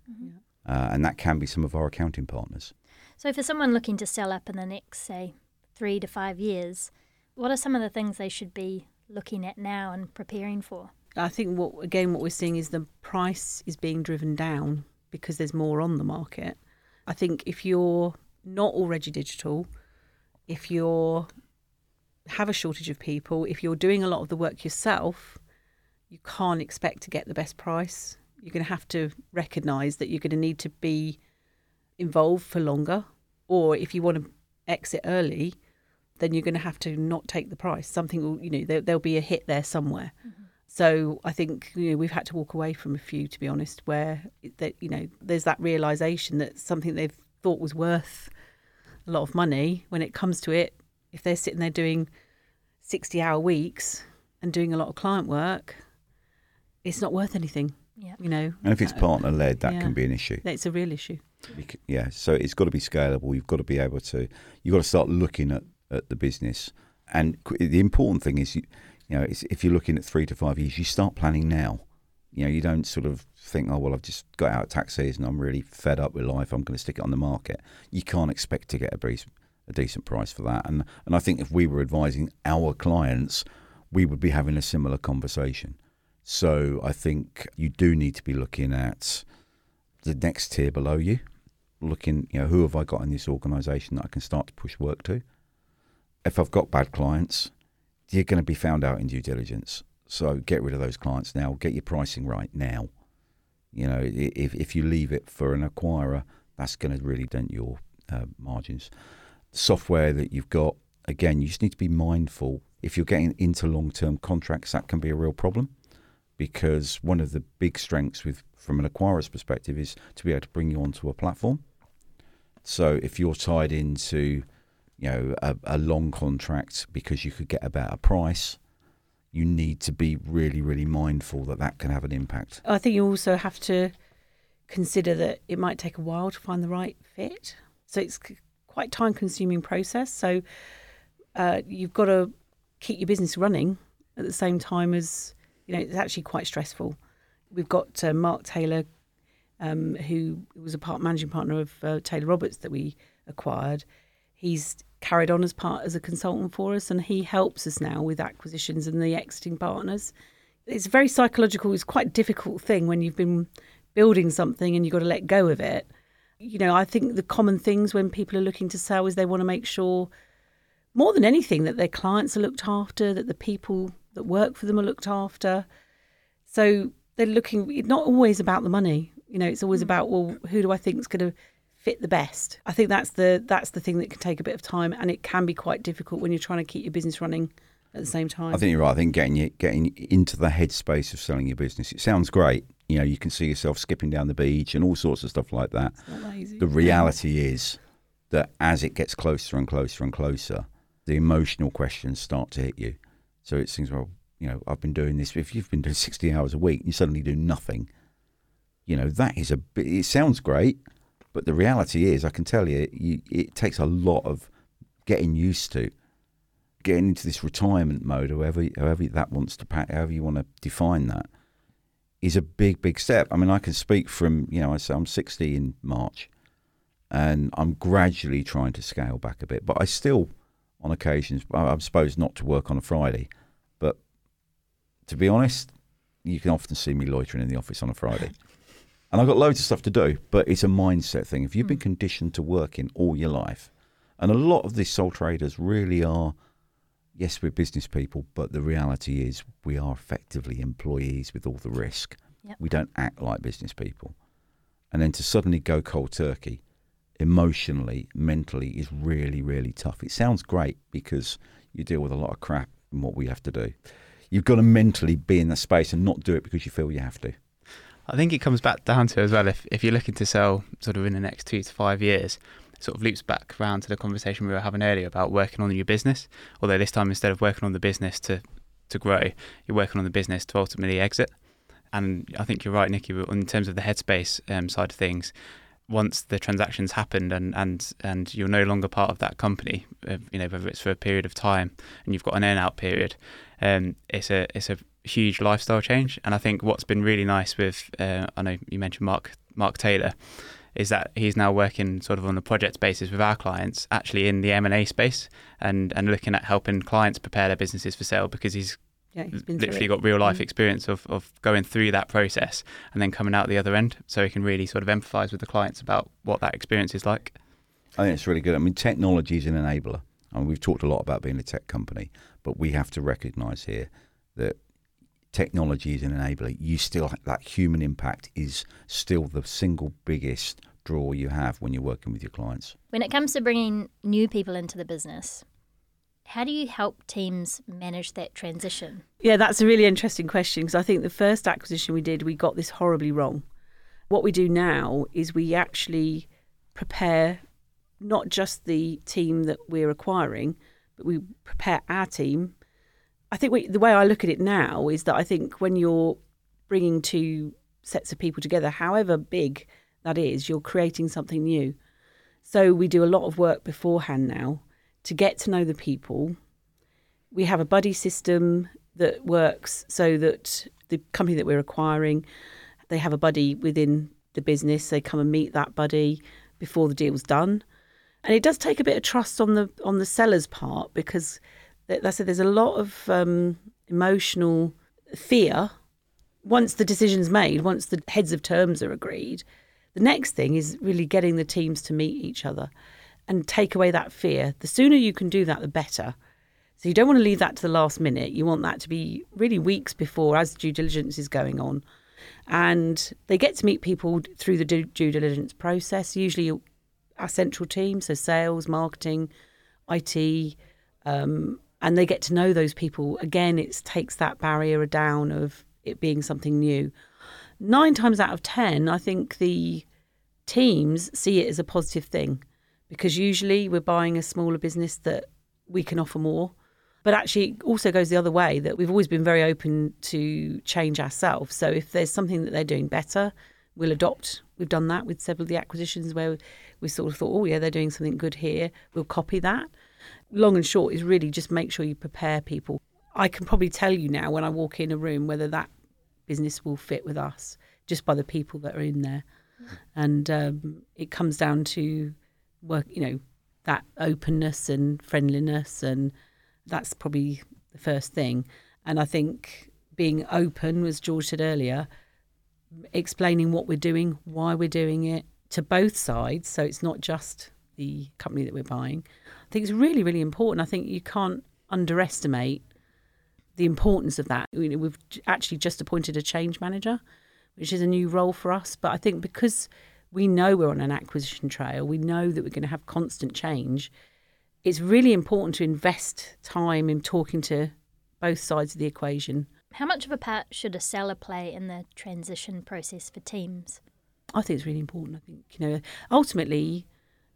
Uh, and that can be some of our accounting partners. So, for someone looking to sell up in the next, say, three to five years, what are some of the things they should be looking at now and preparing for? I think what again what we're seeing is the price is being driven down because there's more on the market. I think if you're not already digital, if you're have a shortage of people, if you're doing a lot of the work yourself, you can't expect to get the best price. You're going to have to recognise that you're going to need to be involved for longer, or if you want to exit early, then you're going to have to not take the price. Something will, you know, there, there'll be a hit there somewhere. Mm-hmm. So I think you know we've had to walk away from a few, to be honest, where that you know there's that realization that something they've thought was worth a lot of money, when it comes to it, if they're sitting there doing 60 hour weeks and doing a lot of client work, it's not worth anything. Yeah. You know, And if it's Uh, partner led, that yeah. can be an issue. it's a real issue. Bec- Yeah, so it's got to be scalable. You've got to be able to. You've got to start looking at, at the business. And the important thing is, you, you know, if you're looking at three to five years, you start planning now. You know, you don't sort of think, oh well, I've just got out of tax season. I'm really fed up with life. I'm going to stick it on the market. You can't expect to get a, decent a decent price for that. And and I think if we were advising our clients, we would be having a similar conversation. So I think you do need to be looking at the next tier below you, looking, you know, who have I got in this organisation that I can start to push work to? If I've got bad clients, you're going to be found out in due diligence. So get rid of those clients now. Get your pricing right now. You know, if if you leave it for an acquirer, that's going to really dent your uh, margins. Software that you've got, again, you just need to be mindful. If you're getting into long-term contracts, that can be a real problem because one of the big strengths with from an acquirer's perspective is to be able to bring you onto a platform. So if you're tied into, you know, a, a long contract because you could get a better price, you need to be really, really mindful that that can have an impact. I think you also have to consider that it might take a while to find the right fit. So it's quite time consuming process. So uh, you've got to keep your business running at the same time as you know it's actually quite stressful. We've got uh, Mark Taylor, um, who was a part managing partner of uh, Taylor Roberts that we acquired. He's carried on as part as a consultant for us, and he helps us now with acquisitions and the exiting partners. It's very psychological. It's quite a difficult thing when you've been building something and you've got to let go of it. You know, I think the common things when people are looking to sell is they want to make sure, more than anything, that their clients are looked after, that the people that work for them are looked after. So they're looking. It's not always about the money. You know, it's always mm. about well, who do I think is going to fit the best? I think that's the that's the thing that can take a bit of time, and it can be quite difficult when you're trying to keep your business running at the same time. I think you're right. I think getting you getting into the headspace of selling your business, it sounds great. You know, you can see yourself skipping down the beach and all sorts of stuff like that. The reality is that as it gets closer and closer and closer, the emotional questions start to hit you. So it seems, well, you know, I've been doing this. If you've been doing 60 hours a week and you suddenly do nothing, you know, that is a bit, it sounds great, but the reality is, I can tell you, you it takes a lot of getting used to getting into this retirement mode, however, however that wants to, however you want to define that, is a big, big step. I mean, I can speak from, you know, I say I'm 60 in March and I'm gradually trying to scale back a bit. But I still, on occasions, I'm supposed not to work on a Friday, but to be honest, you can often see me loitering in the office on a Friday. And I've got loads of stuff to do, but it's a mindset thing. If you've been hmm. conditioned to working all your life, and a lot of these sole traders really are, yes, we're business people, but the reality is we are effectively employees with all the risk. Yep. We don't act like business people. And then to suddenly go cold turkey, emotionally, mentally, is really, really tough. It sounds great because you deal with a lot of crap and what we have to do. You've got to mentally be in that space and not do it because you feel you have to. I think it comes back down to as well if, if you're looking to sell sort of in the next two to five years, sort of loops back around to the conversation we were having earlier about working on your business. Although this time instead of working on the business to, to grow, you're working on the business to ultimately exit. And I think you're right, Nikki, in terms of the headspace um, side of things. Once the transactions happened and, and, and you're no longer part of that company, uh, you know whether it's for a period of time and you've got an earn out period, um, it's a it's a huge lifestyle change. And I think what's been really nice with uh, I know you mentioned Mark Mark Taylor is that he's now working sort of on a project basis with our clients, actually in the M and A space, and and looking at helping clients prepare their businesses for sale because he's yeah, he's been literally got real life Mm. experience of, of going through that process and then coming out the other end so he can really sort of empathize with the clients about what that experience is like I think it's really good. I mean, technology is an enabler. I mean, we've talked a lot about being a tech company, but we have to recognise here that technology is an enabler. You still that human impact is still the single biggest draw you have when you're working with your clients. When it comes to bringing new people into the business, how do you help teams manage that transition? Yeah, that's a really interesting question because I think the first acquisition we did, we got this horribly wrong. What we do now is we actually prepare not just the team that we're acquiring, but we prepare our team. I think we, the way I look at it now is that I think when you're bringing two sets of people together, however big that is, you're creating something new. So we do a lot of work beforehand now to get to know the people. We have a buddy system that works so that the company that we're acquiring, they have a buddy within the business. They come and meet that buddy before the deal's done, and it does take a bit of trust on the on the seller's part because, I said, there's a lot of um, emotional fear once the decision's made, once the heads of terms are agreed. The next thing is really getting the teams to meet each other and take away that fear. The sooner you can do that, the better. So you don't want to leave that to the last minute. You want that to be really weeks before as due diligence is going on. And they get to meet people through the due, due diligence process, usually our central team, so sales, marketing, IT, um, and they get to know those people. Again, it takes that barrier down of it being something new. Nine times out of 10, I think the teams see it as a positive thing because usually we're buying a smaller business that we can offer more. But actually, it also goes the other way that we've always been very open to change ourselves. So if there's something that they're doing better, we'll adopt. We've done that with several of the acquisitions where we sort of thought, oh, yeah, they're doing something good here. We'll copy that. Long and short is really just make sure you prepare people. I can probably tell you now when I walk in a room whether that business will fit with us just by the people that are in there. And um, it comes down to work, you know, that openness and friendliness, and that's probably the first thing. And I think being open, as George said earlier, explaining what we're doing, why we're doing it to both sides. So it's not just the company that we're buying. I think it's really, really important. I think you can't underestimate the importance of that. We've actually just appointed a change manager, which is a new role for us. But I think because we know we're on an acquisition trail, we know that we're going to have constant change. It's really important to invest time in talking to both sides of the equation. How much of a part should a seller play in the transition process for teams? I think it's really important. I think, you know, ultimately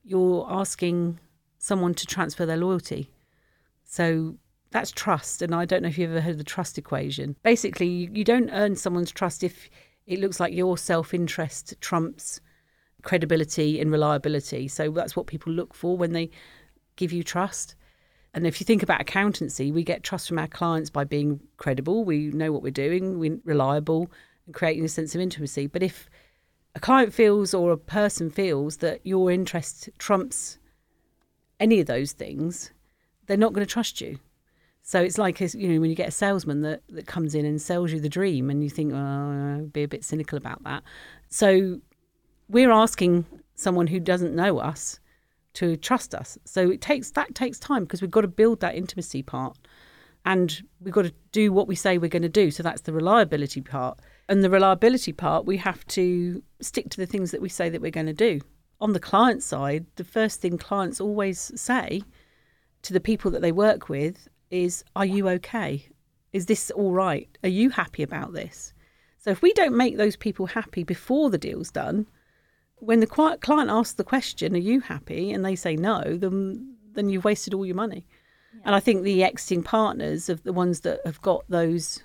you're asking someone to transfer their loyalty. So that's trust. And I don't know if you've ever heard of the trust equation. Basically, you don't earn someone's trust if it looks like your self interest trumps credibility and reliability. So that's what people look for when they give you trust. And if you think about accountancy, we get trust from our clients by being credible, we know what we're doing, we're reliable, and creating a sense of intimacy. But if a client feels or a person feels that your interest trumps any of those things, they're not going to trust you. So it's like you know when you get a salesman that, that comes in and sells you the dream, and you think, oh, be a bit cynical about that. So we're asking someone who doesn't know us to trust us. So it takes that takes time because we've got to build that intimacy part, and we've got to do what we say we're going to do. So that's the reliability part, and the reliability part we have to stick to the things that we say that we're going to do. On the client side, the first thing clients always say to the people that they work with is Are you okay? Is this all right? Are you happy about this? So if we don't make those people happy before the deal's done, when the client asks the question, Are you happy? and they say no, then, then you've wasted all your money. Yeah. And I think the exiting partners are the ones that have got those,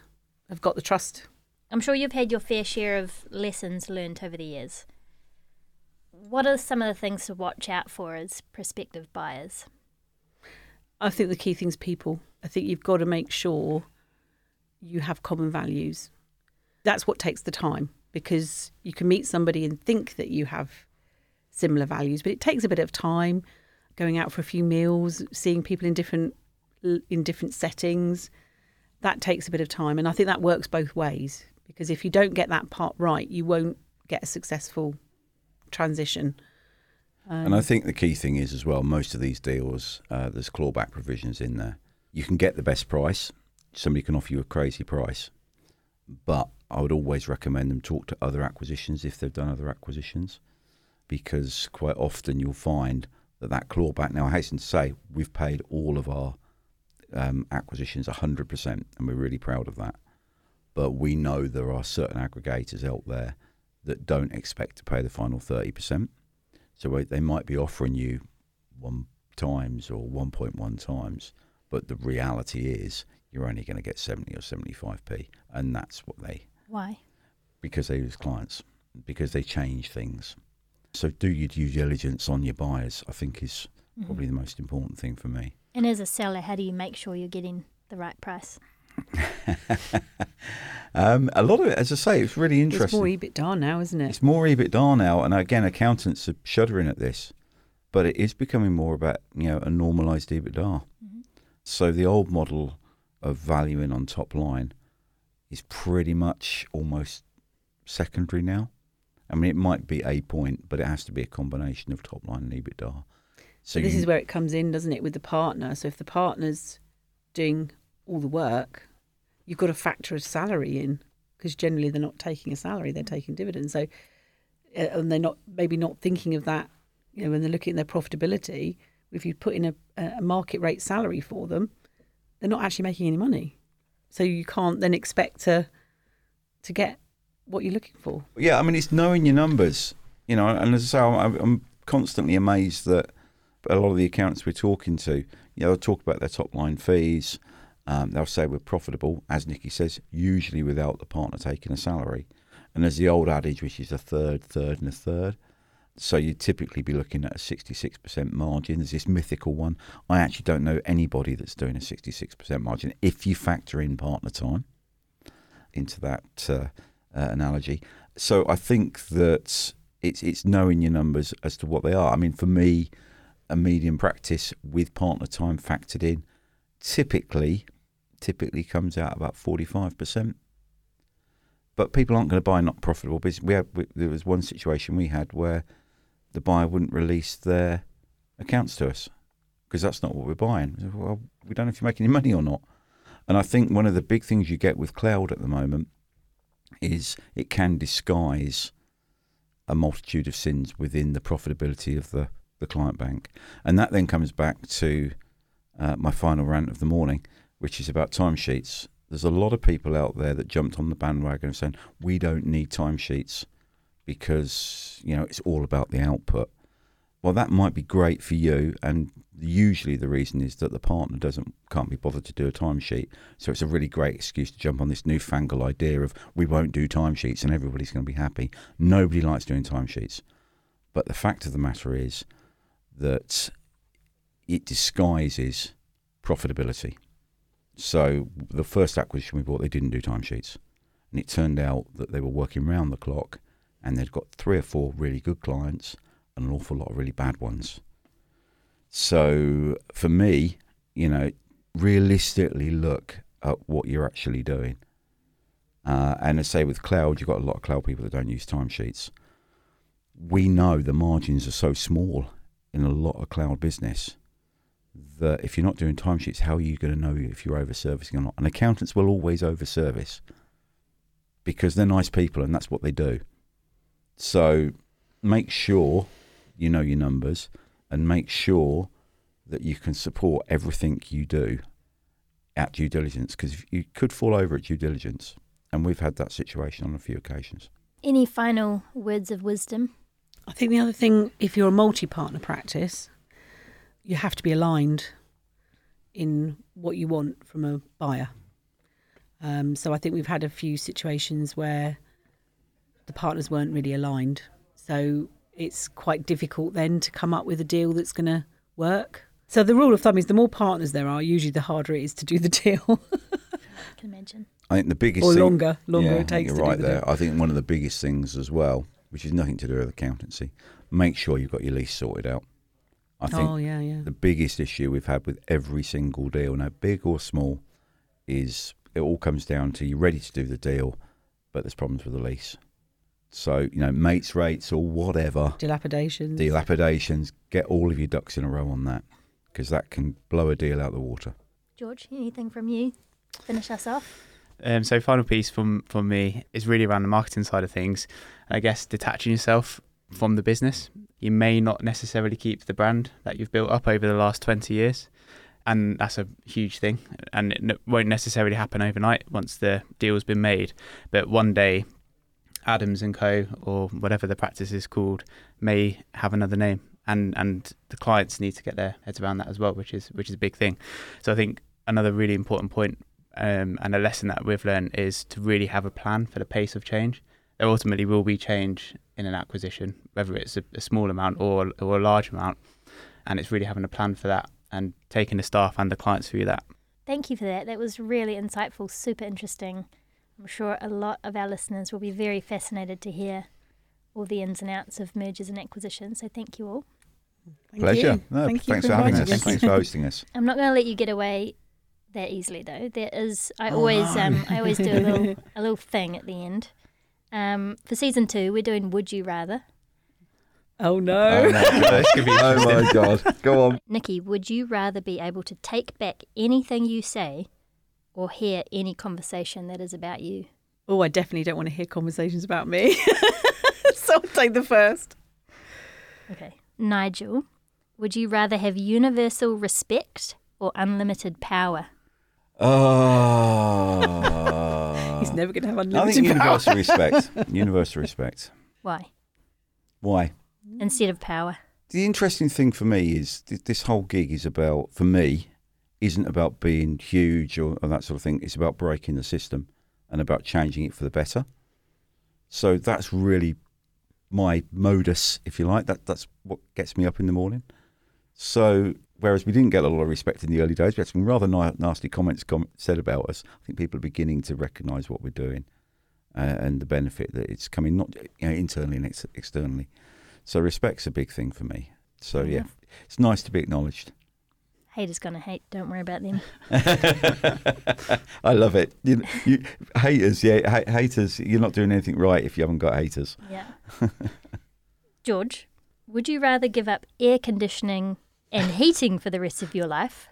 have got the trust. I'm sure you've had your fair share of lessons learned over the years. What are some of the things to watch out for as prospective buyers? I think the key thing is people. I think you've got to make sure you have common values. That's what takes the time because you can meet somebody and think that you have similar values, but it takes a bit of time going out for a few meals, seeing people in different in different settings. That takes a bit of time and I think that works both ways because if you don't get that part right, you won't get a successful transition. And I think the key thing is as well, most of these deals, uh, there's clawback provisions in there. You can get the best price. Somebody can offer you a crazy price, but I would always recommend them talk to other acquisitions if they've done other acquisitions, because quite often you'll find that that clawback. Now, I hasten to say we've paid all of our um, acquisitions 100%, and we're really proud of that. But we know there are certain aggregators out there that don't expect to pay the final 30%. So they might be offering you one times or 1.1 times, but the reality is you're only going to get 70 or 75p, and that's what they Why? because they lose clients because they change things. So do your due diligence on your buyers. I think is mm-hmm. probably the most important thing for me. And as a seller, how do you make sure you're getting the right price? [laughs] Um, a lot of it, as I say, it's really interesting. It's more EBITDA now, isn't it? It's more EBITDA now, and again, accountants are shuddering at this, but it is becoming more about you know a normalised EBITDA. So the old model of valuing on top line is pretty much almost secondary now. I mean, it might be a point, but it has to be a combination of top line and EBITDA. So this you- is where it comes in, doesn't it, with the partner? So if the partner's doing all the work, you've got to factor a salary in because generally they're not taking a salary; they're taking dividends. So uh, and they're not maybe not thinking of that. You know, when they're looking at their profitability, if you put in a, a market rate salary for them, they're not actually making any money. So you can't then expect to to get what you're looking for. Yeah, I mean, it's knowing your numbers, you know, and as I say, I'm, I'm constantly amazed that a lot of the accounts we're talking to, you know, talk about their top line fees. Um, they'll say we're profitable, as Nikki says, usually without the partner taking a salary. And there's the old adage, which is a third, third, and a third. So you'd typically be looking at a 66% margin. There's this mythical one. I actually don't know anybody that's doing a 66% margin if you factor in partner time into that uh, uh, analogy. So I think that it's it's knowing your numbers as to what they are. I mean, for me, a medium practice with partner time factored in typically typically comes out about forty five percent. But people aren't going to buy not profitable business. We had we, there was one situation we had where the buyer wouldn't release their accounts to us because that's not what we're buying. We said, Well, we don't know if you're making any money or not. And I think one of the big things you get with cloud at the moment is it can disguise a multitude of sins within the profitability of the, the client bank. And that then comes back to uh, my final rant of the morning, which is about timesheets. There's a lot of people out there that jumped on the bandwagon and saying, we don't need timesheets because, you know, it's all about the output. Well, that might be great for you, and usually the reason is that the partner doesn't can't be bothered to do a timesheet. So it's a really great excuse to jump on this newfangled idea of we won't do timesheets and everybody's going to be happy. Nobody likes doing timesheets, but the fact of the matter is that it disguises profitability. So the first acquisition we bought, they didn't do timesheets, and it turned out that they were working round the clock, and they'd got three or four really good clients and an awful lot of really bad ones. So for me, you know, realistically look at what you're actually doing. Uh, and I say with cloud, you've got a lot of cloud people that don't use timesheets. We know the margins are so small in a lot of cloud business that if you're not doing timesheets, how are you going to know if you're over servicing or not? And accountants will always over service because they're nice people and that's what they do. So make sure you know your numbers and make sure that you can support everything you do at due diligence because you could fall over at due diligence. And we've had that situation on a few occasions. Any final words of wisdom? I think the other thing, if you're a multi-partner practice, you have to be aligned in what you want from a buyer. Um, so I think we've had a few situations where the partners weren't really aligned. So it's quite difficult then to come up with a deal that's going to work. So the rule of thumb is the more partners there are, usually the harder it is to do the [laughs] deal, I can imagine. I think the biggest or thing, longer, longer yeah, it takes You're to right do the there. deal. I think one of the biggest things as well, which is nothing to do with accountancy, make sure you've got your lease sorted out. I think oh yeah, yeah. the biggest issue we've had with every single deal, no big or small, is it all comes down to you're ready to do the deal, but there's problems with the lease. So you know, mates rates or whatever, Dilapidations. dilapidations, get all of your ducks in a row on that because that can blow a deal out the water. George, anything from you? Finish us off. Um, so final piece from from me is really around the marketing side of things. I guess detaching yourself from the business. You may not necessarily keep the brand that you've built up over the last 20 years. And that's a huge thing. And it won't necessarily happen overnight once the deal's been made. But one day, Adams and Co., or whatever the practice is called, may have another name and and the clients need to get their heads around that as well, which is which is a big thing. So I think another really important point um, and a lesson that we've learned is to really have a plan for the pace of change. There ultimately will be change in an acquisition, whether it's a, a small amount or or a large amount, and it's really having a plan for that and taking the staff and the clients through that. Thank you for that. That was really insightful, super interesting. I'm sure a lot of our listeners will be very fascinated to hear all the ins and outs of mergers and acquisitions. So thank you all. Thank Pleasure. you. No, Thank you thanks for for, having us. us. Thanks for hosting us. I'm not going to let you get away that easily, though. There is, I Oh, always, no. um, I always do a little, [laughs] a little thing at the end. Um, for season two, we're doing Would You Rather. Oh Oh, no. my This could be [laughs] oh my god. Go on. Nikki, would you rather be able to take back anything you say, or hear any conversation that is about you? Oh, I definitely don't want to hear conversations about me. [laughs] so I'll take the first. Okay, Nigel, would you rather have universal respect or unlimited power? Oh. He's never going to have I unlimited think power. universal [laughs] respect. Universal respect. Why Why? instead of power? The interesting thing for me is th- this whole gig is about, for me, isn't about being huge or, or that sort of thing. It's about breaking the system and about changing it for the better. So that's really my modus, if you like. That that's what gets me up in the morning. So whereas we didn't get a lot of respect in the early days, we had some rather nasty comments com- said about us. I think people are beginning to recognise what we're doing uh, and the benefit that it's coming not you know, internally and ex- externally. So respect's a big thing for me. So yeah, enough. it's nice to be acknowledged. Haters gonna hate. Don't worry about them. [laughs] I love it. You, you, haters, yeah, ha- haters. You're not doing anything right if you haven't got haters. Yeah. [laughs] George, would you rather give up air conditioning and heating for the rest of your life,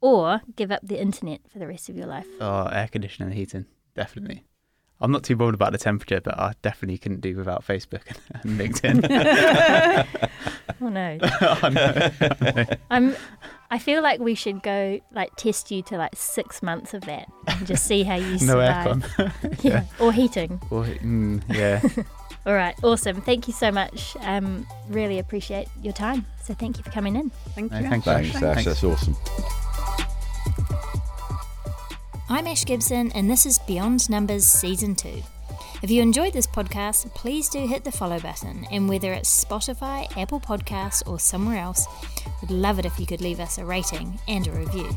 or give up the internet for the rest of your life? Oh, air conditioning and heating, definitely. I'm not too bothered about the temperature, but I definitely couldn't do without Facebook and LinkedIn. [laughs] Oh no. [laughs] oh, no. [laughs] I'm. I feel like we should go like test you to like six months of that and just see how you no survive. aircon. Yeah. Or heating. Or, mm, yeah. All right. Awesome. Thank you so much. Um, really appreciate your time. So thank you for coming in. Thank you. thank you. Thanks, Ash. Thanks. That's awesome. I'm Ash Gibson, and this is Beyond Numbers Season 2. If you enjoyed this podcast, please do hit the follow button, and whether it's Spotify, Apple Podcasts, or somewhere else, we'd love it if you could leave us a rating and a review.